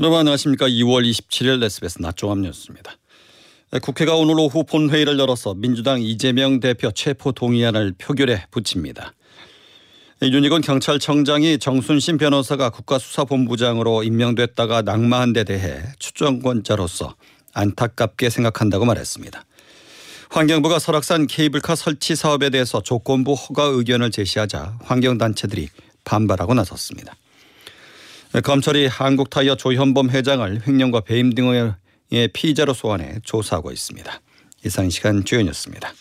여러분 안녕하십니까. 2월 27일 SBS 낮종합 뉴스입니다. 국회가 오늘 오후 본회의를 열어서 민주당 이재명 대표 체포 동의안을 표결에 붙입니다. 윤희건 경찰청장이 정순신 변호사가 국가수사본부장으로 임명됐다가 낙마한 데 대해 추정권자로서 안타깝게 생각한다고 말했습니다. 환경부가 설악산 케이블카 설치 사업에 대해서 조건부 허가 의견을 제시하자 환경단체들이 반발하고 나섰습니다. 검찰이 한국타이어 조현범 회장을 횡령과 배임 등의 피의자로 소환해 조사하고 있습니다. 이상 시간 주연이었습니다.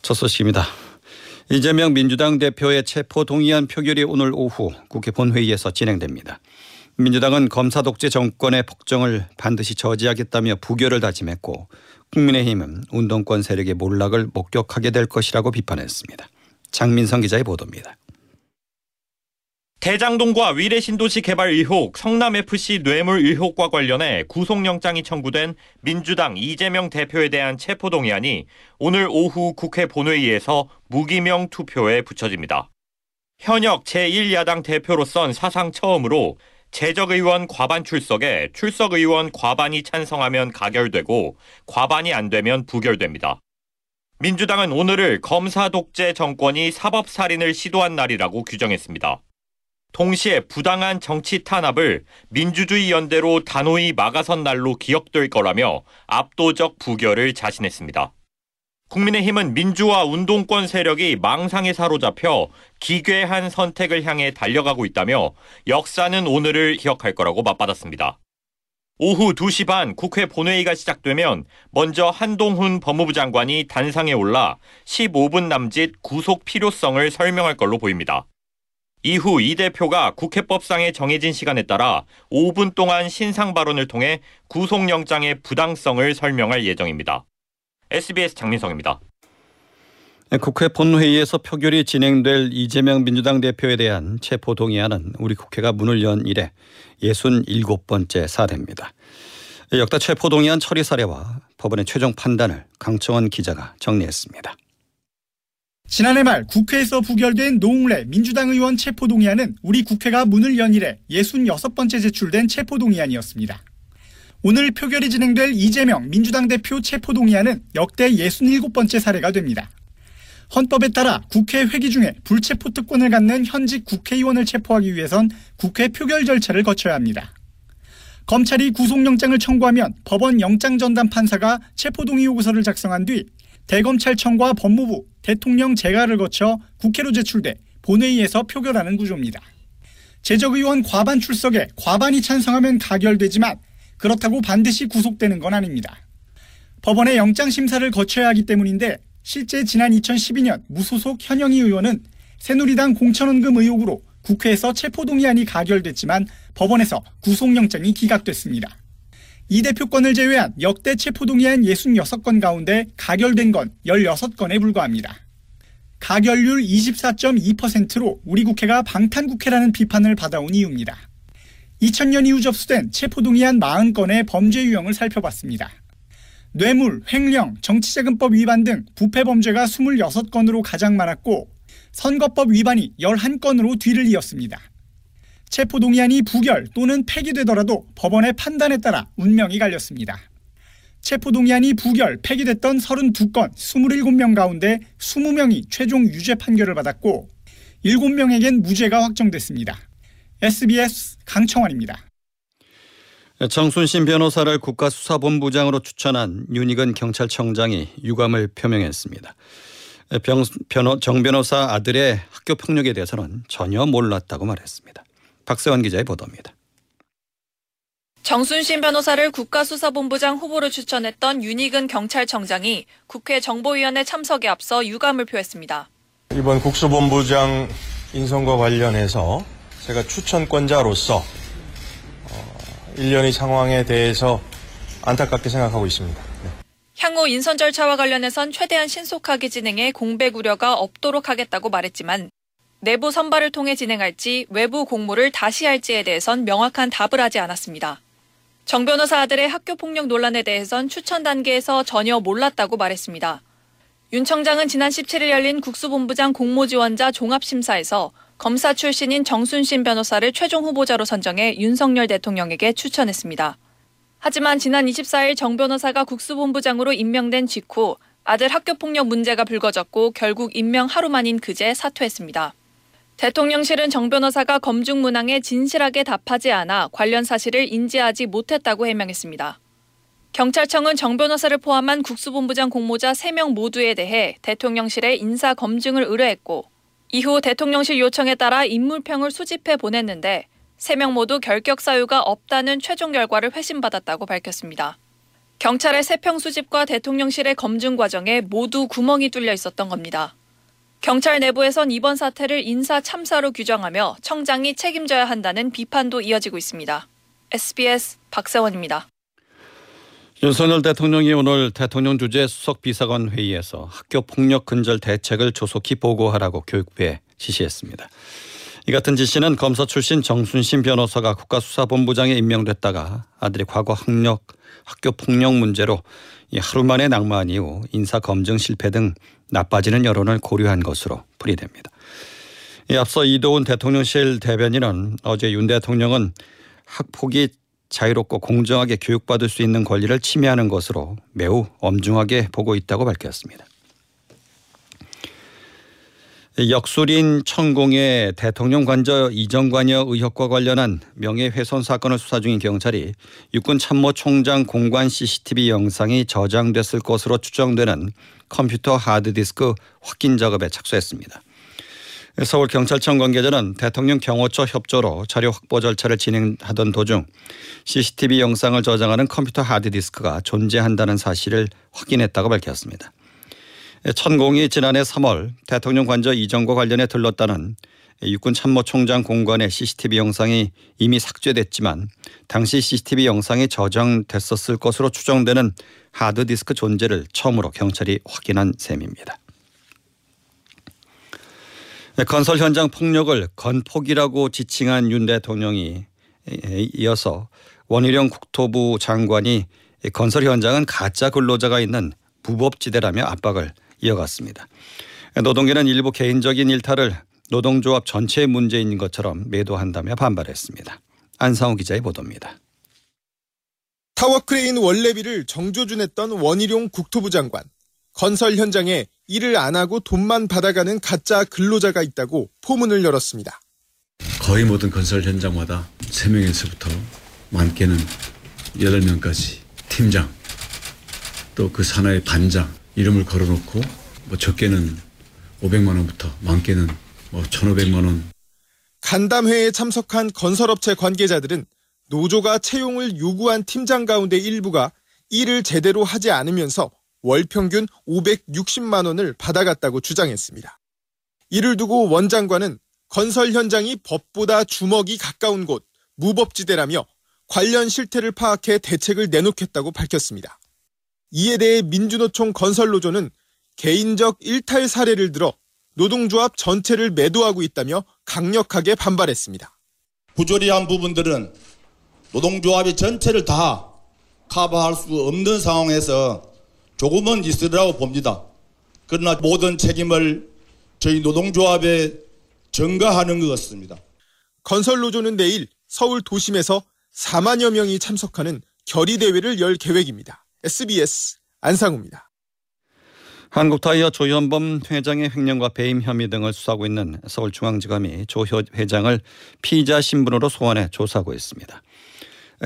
첫 소식입니다. 이재명 민주당 대표의 체포 동의안 표결이 오늘 오후 국회 본회의에서 진행됩니다. 민주당은 검사 독재 정권의 폭정을 반드시 저지하겠다며 부결을 다짐했고 국민의힘은 운동권 세력의 몰락을 목격하게 될 것이라고 비판했습니다. 장민성 기자의 보도입니다. 대장동과 위례 신도시 개발 의혹, 성남FC 뇌물 의혹과 관련해 구속영장이 청구된 민주당 이재명 대표에 대한 체포동의안이 오늘 오후 국회 본회의에서 무기명 투표에 붙여집니다. 현역 제1야당 대표로선 사상 처음으로 재적 의원 과반 출석에 출석 의원 과반이 찬성하면 가결되고 과반이 안 되면 부결됩니다. 민주당은 오늘을 검사 독재 정권이 사법살인을 시도한 날이라고 규정했습니다. 동시에 부당한 정치 탄압을 민주주의 연대로 단호히 막아선 날로 기억될 거라며 압도적 부결을 자신했습니다. 국민의힘은 민주화 운동권 세력이 망상에 사로잡혀 기괴한 선택을 향해 달려가고 있다며 역사는 오늘을 기억할 거라고 맞받았습니다. 오후 2시 반 국회 본회의가 시작되면 먼저 한동훈 법무부 장관이 단상에 올라 15분 남짓 구속 필요성을 설명할 걸로 보입니다. 이후 이 대표가 국회법상에 정해진 시간에 따라 5분 동안 신상 발언을 통해 구속영장의 부당성을 설명할 예정입니다. SBS 장민성입니다. 국회 본회의에서 표결이 진행될 이재명 민주당 대표에 대한 체포 동의안은 우리 국회가 문을 연 이래 67번째 사례입니다. 역대 체포 동의안 처리 사례와 법원의 최종 판단을 강청원 기자가 정리했습니다. 지난해 말 국회에서 부결된 노웅래 민주당 의원 체포동의안은 우리 국회가 문을 연 이래 66번째 제출된 체포동의안이었습니다. 오늘 표결이 진행될 이재명 민주당 대표 체포동의안은 역대 67번째 사례가 됩니다. 헌법에 따라 국회 회기 중에 불체포 특권을 갖는 현직 국회의원을 체포하기 위해선 국회 표결 절차를 거쳐야 합니다. 검찰이 구속영장을 청구하면 법원 영장 전담 판사가 체포동의 요구서를 작성한 뒤 대검찰청과 법무부, 대통령 재가를 거쳐 국회로 제출돼 본회의에서 표결하는 구조입니다. 제적의원 과반 출석에 과반이 찬성하면 가결되지만 그렇다고 반드시 구속되는 건 아닙니다. 법원의 영장심사를 거쳐야 하기 때문인데 실제 지난 2012년 무소속 현영희 의원은 새누리당 공천원금 의혹으로 국회에서 체포동의안이 가결됐지만 법원에서 구속영장이 기각됐습니다. 이 대표권을 제외한 역대 체포동의안 66건 가운데 가결된 건 16건에 불과합니다. 가결률 24.2%로 우리 국회가 방탄국회라는 비판을 받아온 이유입니다. 2000년 이후 접수된 체포동의안 40건의 범죄 유형을 살펴봤습니다. 뇌물, 횡령, 정치자금법 위반 등 부패 범죄가 26건으로 가장 많았고 선거법 위반이 11건으로 뒤를 이었습니다. 체포 동의안이 부결 또는 폐기되더라도 법원의 판단에 따라 운명이 갈렸습니다. 체포 동의안이 부결, 폐기됐던 32건 27명 가운데 20명이 최종 유죄 판결을 받았고 7명에겐 무죄가 확정됐습니다. SBS 강청원입니다. 정순신 변호사를 국가수사본부장으로 추천한 윤희근 경찰청장이 유감을 표명했습니다. 병, 변호, 정 변호사 아들의 학교 폭력에 대해서는 전혀 몰랐다고 말했습니다. 박세원 기자의 보도입니다. 정순신 변호사를 국가수사본부장 후보로 추천했던 윤희근 경찰청장이 국회 정보위원회 참석에 앞서 유감을 표했습니다. 이번 국수본부장 인선과 관련해서 제가 추천권자로서 1년의 어, 상황에 대해서 안타깝게 생각하고 있습니다. 네. 향후 인선 절차와 관련해선 최대한 신속하게 진행해 공백 우려가 없도록 하겠다고 말했지만 내부 선발을 통해 진행할지 외부 공모를 다시 할지에 대해선 명확한 답을 하지 않았습니다. 정 변호사 아들의 학교 폭력 논란에 대해선 추천 단계에서 전혀 몰랐다고 말했습니다. 윤 청장은 지난 17일 열린 국수본부장 공모지원자 종합심사에서 검사 출신인 정순신 변호사를 최종 후보자로 선정해 윤석열 대통령에게 추천했습니다. 하지만 지난 24일 정 변호사가 국수본부장으로 임명된 직후 아들 학교폭력 문제가 불거졌고 결국 임명 하루 만인 그제 사퇴했습니다. 대통령실은 정 변호사가 검증 문항에 진실하게 답하지 않아 관련 사실을 인지하지 못했다고 해명했습니다. 경찰청은 정 변호사를 포함한 국수본부장 공모자 3명 모두에 대해 대통령실에 인사 검증을 의뢰했고 이후 대통령실 요청에 따라 인물평을 수집해 보냈는데 3명 모두 결격 사유가 없다는 최종 결과를 회신받았다고 밝혔습니다. 경찰의 세평 수집과 대통령실의 검증 과정에 모두 구멍이 뚫려 있었던 겁니다. 경찰 내부에선 이번 사태를 인사 참사로 규정하며 청장이 책임져야 한다는 비판도 이어지고 있습니다. SBS 박세원입니다. 윤석열 대통령이 오늘 대통령 주재 수석 비서관 회의에서 학교 폭력 근절 대책을 조속히 보고하라고 교육부에 지시했습니다. 이 같은 지시는 검사 출신 정순신 변호사가 국가수사본부장에 임명됐다가 아들이 과거 학력 학교 폭력 문제로 하루 만에 낙마한 이후 인사 검증 실패 등 나빠지는 여론을 고려한 것으로 풀이됩니다. 앞서 이도훈 대통령실 대변인은 어제 윤 대통령은 학폭이 자유롭고 공정하게 교육받을 수 있는 권리를 침해하는 것으로 매우 엄중하게 보고 있다고 밝혔습니다. 역술인 천공의 대통령 관저 이전 관여 의혹과 관련한 명예훼손 사건을 수사 중인 경찰이 육군 참모 총장 공관 CCTV 영상이 저장됐을 것으로 추정되는 컴퓨터 하드디스크 확인 작업에 착수했습니다. 서울 경찰청 관계자는 대통령 경호처 협조로 자료 확보 절차를 진행하던 도중 CCTV 영상을 저장하는 컴퓨터 하드디스크가 존재한다는 사실을 확인했다고 밝혔습니다. 천공이 지난해 3월 대통령 관저 이전과 관련해 들렀다는 육군 참모총장 공관의 CCTV 영상이 이미 삭제됐지만 당시 CCTV 영상이 저장됐었을 것으로 추정되는 하드디스크 존재를 처음으로 경찰이 확인한 셈입니다. 건설 현장 폭력을 건폭이라고 지칭한 윤 대통령이 이어서 원희룡 국토부 장관이 건설 현장은 가짜 근로자가 있는 무법지대라며 압박을 이어갔습니다. 노동계는 일부 개인적인 일탈을 노동조합 전체의 문제인 것처럼 매도한다며 반발했습니다. 안상호 기자의 보도입니다. 타워크레인 월례비를 정조준했던 원희룡 국토부 장관. 건설 현장에 일을 안 하고 돈만 받아가는 가짜 근로자가 있다고 포문을 열었습니다. 거의 모든 건설 현장마다 3명에서부터 많게는 8명까지 팀장 또 그 산하의 반장 이름을 걸어놓고 뭐 적게는 500만 원부터 많게는 뭐 1,500만 원. 간담회에 참석한 건설업체 관계자들은 노조가 채용을 요구한 팀장 가운데 일부가 일을 제대로 하지 않으면서 월 평균 560만 원을 받아갔다고 주장했습니다. 이를 두고 원 장관은 건설 현장이 법보다 주먹이 가까운 곳 무법지대라며 관련 실태를 파악해 대책을 내놓겠다고 밝혔습니다. 이에 대해 민주노총 건설노조는 개인적 일탈 사례를 들어 노동조합 전체를 매도하고 있다며 강력하게 반발했습니다. 부조리한 부분들은 노동조합이 전체를 다 커버할 수 없는 상황에서 조금은 있으리라고 봅니다. 그러나 모든 책임을 저희 노동조합에 전가하는 것 같습니다. 건설노조는 내일 서울 도심에서 4만여 명이 참석하는 결의대회를 열 계획입니다. SBS 안상우입니다. 한국타이어 조현범 회장의 횡령과 배임 혐의 등을 수사하고 있는 서울중앙지검이 조 회장을 피의자 신분으로 소환해 조사하고 있습니다.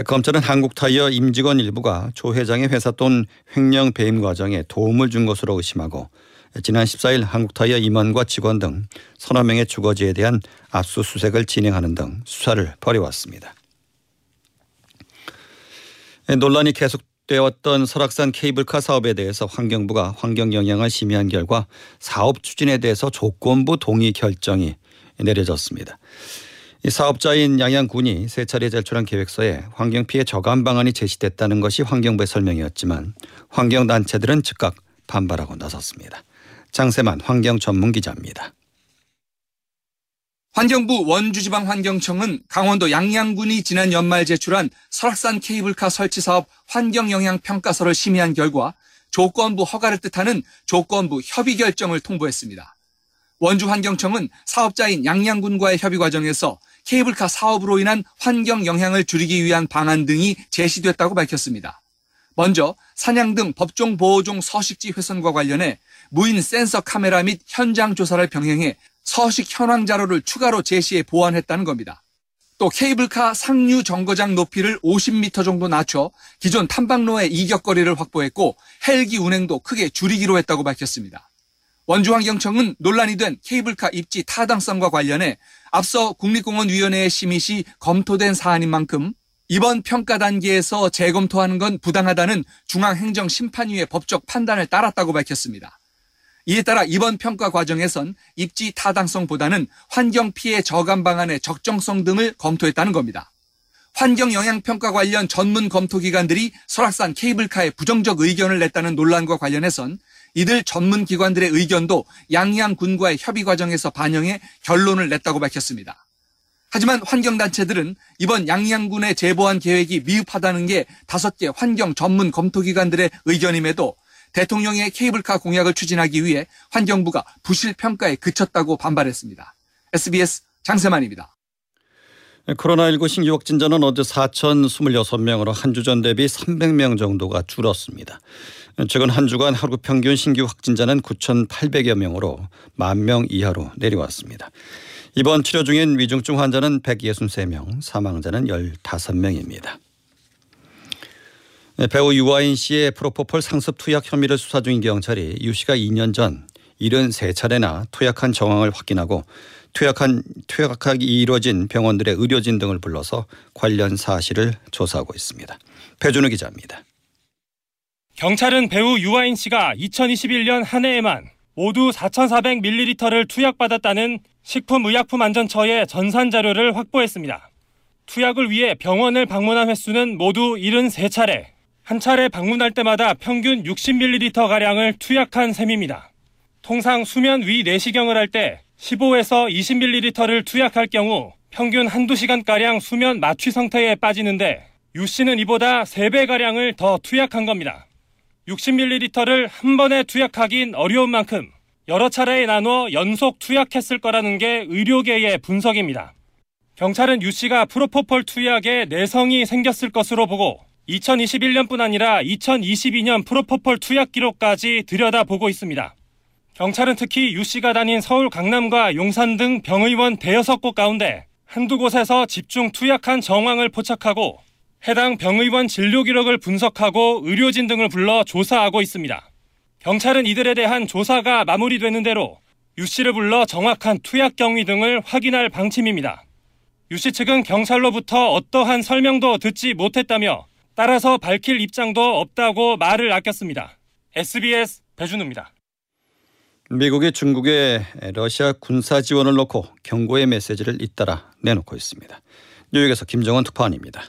검찰은 한국타이어 임직원 일부가 조 회장의 회사 돈 횡령 배임 과정에 도움을 준 것으로 의심하고 지난 14일 한국타이어 임원과 직원 등 서너 명의 주거지에 대한 압수수색을 진행하는 등 수사를 벌여왔습니다. 논란이 계속 되었던 설악산 케이블카 사업에 대해서 환경부가 환경 영향을 심의한 결과 사업 추진에 대해서 조건부 동의 결정이 내려졌습니다. 이 사업자인 양양군이 세 차례 제출한 계획서에 환경 피해 저감 방안이 제시됐다는 것이 환경부의 설명이었지만 환경 단체들은 즉각 반발하고 나섰습니다. 장세만 환경 전문 기자입니다. 환경부 원주지방환경청은 강원도 양양군이 지난 연말 제출한 설악산 케이블카 설치 사업 환경영향평가서를 심의한 결과 조건부 허가를 뜻하는 조건부 협의 결정을 통보했습니다. 원주환경청은 사업자인 양양군과의 협의 과정에서 케이블카 사업으로 인한 환경 영향을 줄이기 위한 방안 등이 제시됐다고 밝혔습니다. 먼저 사냥 등 법종 보호종 서식지 훼손과 관련해 무인 센서 카메라 및 현장 조사를 병행해 서식 현황 자료를 추가로 제시해 보완했다는 겁니다. 또 케이블카 상류 정거장 높이를 50m 정도 낮춰 기존 탐방로의 이격거리를 확보했고 헬기 운행도 크게 줄이기로 했다고 밝혔습니다. 원주환경청은 논란이 된 케이블카 입지 타당성과 관련해 앞서 국립공원위원회의 심의 시 검토된 사안인 만큼 이번 평가 단계에서 재검토하는 건 부당하다는 중앙행정심판위의 법적 판단을 따랐다고 밝혔습니다. 이에 따라 이번 평가 과정에선 입지 타당성보다는 환경 피해 저감 방안의 적정성 등을 검토했다는 겁니다. 환경 영향 평가 관련 전문 검토 기관들이 설악산 케이블카에 부정적 의견을 냈다는 논란과 관련해선 이들 전문 기관들의 의견도 양양군과의 협의 과정에서 반영해 결론을 냈다고 밝혔습니다. 하지만 환경단체들은 이번 양양군의 제보한 계획이 미흡하다는 게 다섯 개 환경 전문 검토기관들의 의견임에도 대통령의 케이블카 공약을 추진하기 위해 환경부가 부실 평가에 그쳤다고 반발했습니다. SBS 장세만입니다. 코로나19 신규 확진자는 어제 4,026명으로 한 주 전 대비 300명 정도가 줄었습니다. 최근 한 주간 하루 평균 신규 확진자는 9,800여 명으로 만명 이하로 내려왔습니다. 이번 치료 중인 위중증 환자는 163명, 사망자는 15명입니다. 배우 유아인 씨의 프로포폴 상습 투약 혐의를 수사 중인 경찰이 유 씨가 2년 전 73차례나 투약한 정황을 확인하고 투약한 투약하기 이루어진 병원들의 의료진 등을 불러서 관련 사실을 조사하고 있습니다. 배준우 기자입니다. 경찰은 배우 유아인 씨가 2021년 한 해에만 모두 4,400ml를 투약받았다는 식품의약품안전처의 전산 자료를 확보했습니다. 투약을 위해 병원을 방문한 횟수는 모두 73차례, 한 차례 방문할 때마다 평균 60ml가량을 투약한 셈입니다. 통상 수면 위 내시경을 할 때 15에서 20ml를 투약할 경우 평균 한두 시간가량 수면 마취 상태에 빠지는데 유 씨는 이보다 3배가량을 더 투약한 겁니다. 60ml를 한 번에 투약하긴 어려운 만큼 여러 차례에 나눠 연속 투약했을 거라는 게 의료계의 분석입니다. 경찰은 유 씨가 프로포폴 투약에 내성이 생겼을 것으로 보고 2021년뿐 아니라 2022년 프로포폴 투약 기록까지 들여다보고 있습니다. 경찰은 특히 유 씨가 다닌 서울 강남과 용산 등 병의원 대여섯 곳 가운데 한두 곳에서 집중 투약한 정황을 포착하고 해당 병의원 진료 기록을 분석하고 의료진 등을 불러 조사하고 있습니다. 경찰은 이들에 대한 조사가 마무리되는 대로 유 씨를 불러 정확한 투약 경위 등을 확인할 방침입니다. 유 씨 측은 경찰로부터 어떠한 설명도 듣지 못했다며 따라서 밝힐 입장도 없다고 말을 아꼈습니다. SBS 배준우입니다. 미국이 중국에 러시아 군사 지원을 놓고 경고의 메시지를 잇따라 내놓고 있습니다. 뉴욕에서 김정은 특파원입니다.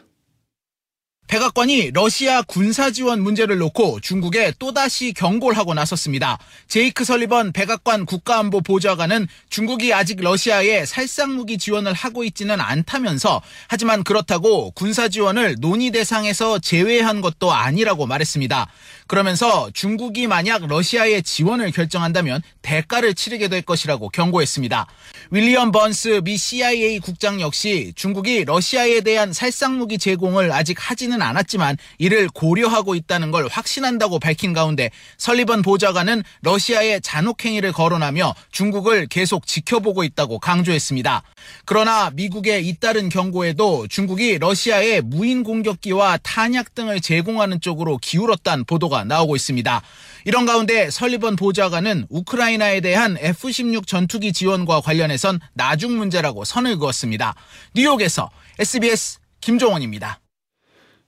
백악관이 러시아 군사 지원 문제를 놓고 중국에 또다시 경고를 하고 나섰습니다. 제이크 설리번 백악관 국가안보 보좌관은 중국이 아직 러시아에 살상무기 지원을 하고 있지는 않다면서 하지만 그렇다고 군사 지원을 논의 대상에서 제외한 것도 아니라고 말했습니다. 그러면서 중국이 만약 러시아에 지원을 결정한다면 대가를 치르게 될 것이라고 경고했습니다. 윌리엄 번스 미 CIA 국장 역시 중국이 러시아에 대한 살상무기 제공을 아직 하지는 않았지만 이를 고려하고 있다는 걸 확신한다고 밝힌 가운데 설리번 보좌관은 러시아의 잔혹행위를 거론하며 중국을 계속 지켜보고 있다고 강조했습니다. 그러나 미국의 잇따른 경고에도 중국이 러시아에 무인 공격기와 탄약 등을 제공하는 쪽으로 기울었다는 보도가 나오고 있습니다. 이런 가운데 설리번 보좌관은 우크라이나에 대한 F-16 전투기 지원과 관련해선 나중 문제라고 선을 그었습니다. 뉴욕에서 SBS 김종원입니다.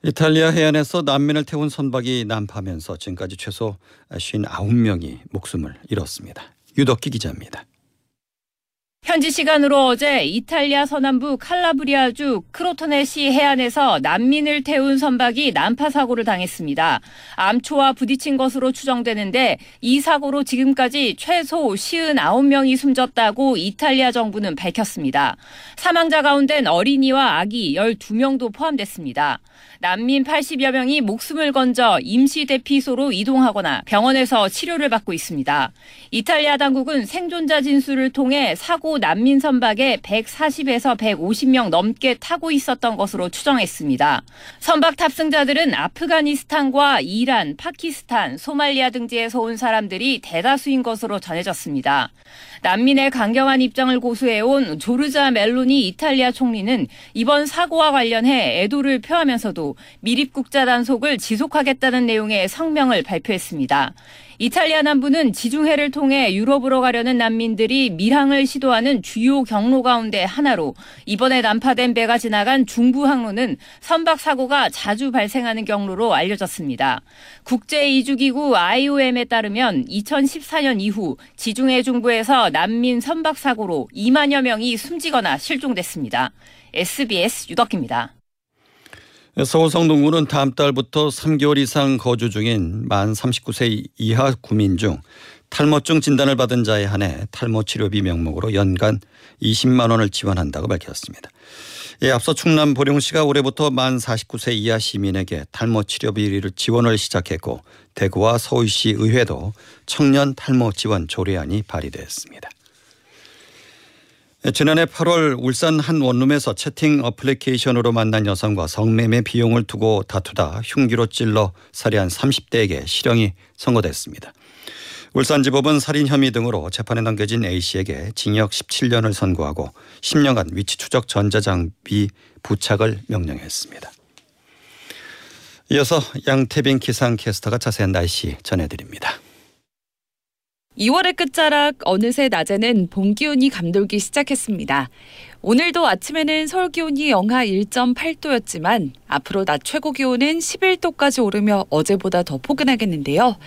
이탈리아 해안에서 난민을 태운 선박이 난파하면서 지금까지 최소 59명이 목숨을 잃었습니다. 유덕기 기자입니다. 현지 시간으로 어제 이탈리아 서남부 칼라브리아주 크로토네 시 해안에서 난민을 태운 선박이 난파 사고를 당했습니다. 암초와 부딪힌 것으로 추정되는데 이 사고로 지금까지 최소 59명이 숨졌다고 이탈리아 정부는 밝혔습니다. 사망자 가운데는 어린이와 아기 12명도 포함됐습니다. 난민 80여 명이 목숨을 건져 임시 대피소로 이동하거나 병원에서 치료를 받고 있습니다. 이탈리아 당국은 생존자 진술을 통해 사고 난민 선박에 140에서 150명 넘게 타고 있었던 것으로 추정했습니다. 선박 탑승자들은 아프가니스탄과 이란, 파키스탄, 소말리아 등지에서 온 사람들이 대다수인 것으로 전해졌습니다. 난민의 강경한 입장을 고수해온 조르자 멜로니 이탈리아 총리는 이번 사고와 관련해 애도를 표하면서도 미립국자 단속을 지속하겠다는 내용의 성명을 발표했습니다. 이탈리아 남부는 지중해를 통해 유럽으로 가려는 난민들이 밀항을 시도하는 주요 경로 가운데 하나로 이번에 난파된 배가 지나간 중부 항로는 선박 사고가 자주 발생하는 경로로 알려졌습니다. 국제 이주기구 IOM에 따르면 2014년 이후 지중해 중부에서 난민 선박 사고로 2만여 명이 숨지거나 실종됐습니다. SBS 유덕입니다. 서울 성동구는 다음 달부터 3개월 이상 거주 중인 만 39세 이하 구민 중 탈모증 진단을 받은 자에 한해 탈모 치료비 명목으로 연간 20만 원을 지원한다고 밝혔습니다. 예, 앞서 충남 보령시가 올해부터 만 49세 이하 시민에게 탈모 치료비를 지원을 시작했고 대구와 서울시 의회도 청년 탈모 지원 조례안이 발의됐습니다. 지난해 8월 울산 한 원룸에서 채팅 어플리케이션으로 만난 여성과 성매매 비용을 두고 다투다 흉기로 찔러 살해한 30대에게 실형이 선고됐습니다. 울산지법은 살인 혐의 등으로 재판에 넘겨진 A씨에게 징역 17년을 선고하고 10년간 위치 추적 전자장비 부착을 명령했습니다. 이어서 양태빈 기상캐스터가 자세한 날씨 전해드립니다. 2월의 끝자락 어느새 낮에는 봄 기온이 감돌기 시작했습니다. 오늘도 아침에는 서울 기온이 영하 1.8도였지만 앞으로 낮 최고 기온은 11도까지 오르며 어제보다 더 포근하겠는데요.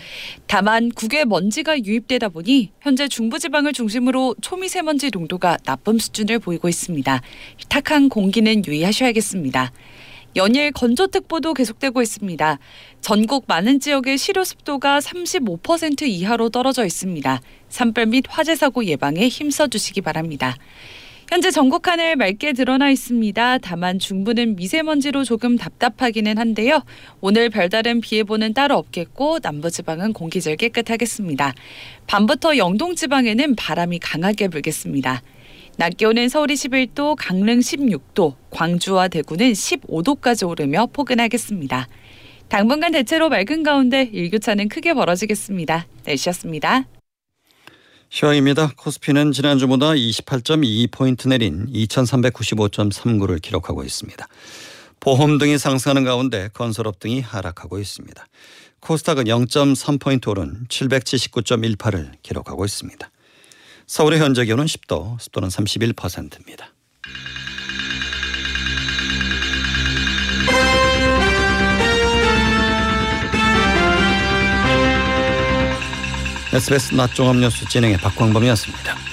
다만 국외 먼지가 유입되다 보니 현재 중부지방을 중심으로 초미세먼지 농도가 나쁨 수준을 보이고 있습니다. 탁한 공기는 유의하셔야겠습니다. 연일 건조특보도 계속되고 있습니다. 전국 많은 지역의 실효 습도가 35% 이하로 떨어져 있습니다. 산불 및 화재 사고 예방에 힘써 주시기 바랍니다. 현재 전국 하늘 맑게 드러나 있습니다. 다만 중부는 미세먼지로 조금 답답하기는 한데요. 오늘 별다른 비 예보는 따로 없겠고 남부지방은 공기 질 깨끗하겠습니다. 밤부터 영동지방에는 바람이 강하게 불겠습니다. 낮 기온은 서울이 11도, 강릉 16도, 광주와 대구는 15도까지 오르며 포근하겠습니다. 당분간 대체로 맑은 가운데 일교차는 크게 벌어지겠습니다. 날씨였습니다. 시황입니다. 코스피는 지난주보다 28.2포인트 내린 2395.39를 기록하고 있습니다. 보험 등이 상승하는 가운데 건설업 등이 하락하고 있습니다. 코스닥은 0.3포인트 오른 779.18을 기록하고 있습니다. 서울의 현재 기온은 10도, 습도는 31%입니다. SBS 낮종합 뉴스 진행의 박광범이었습니다.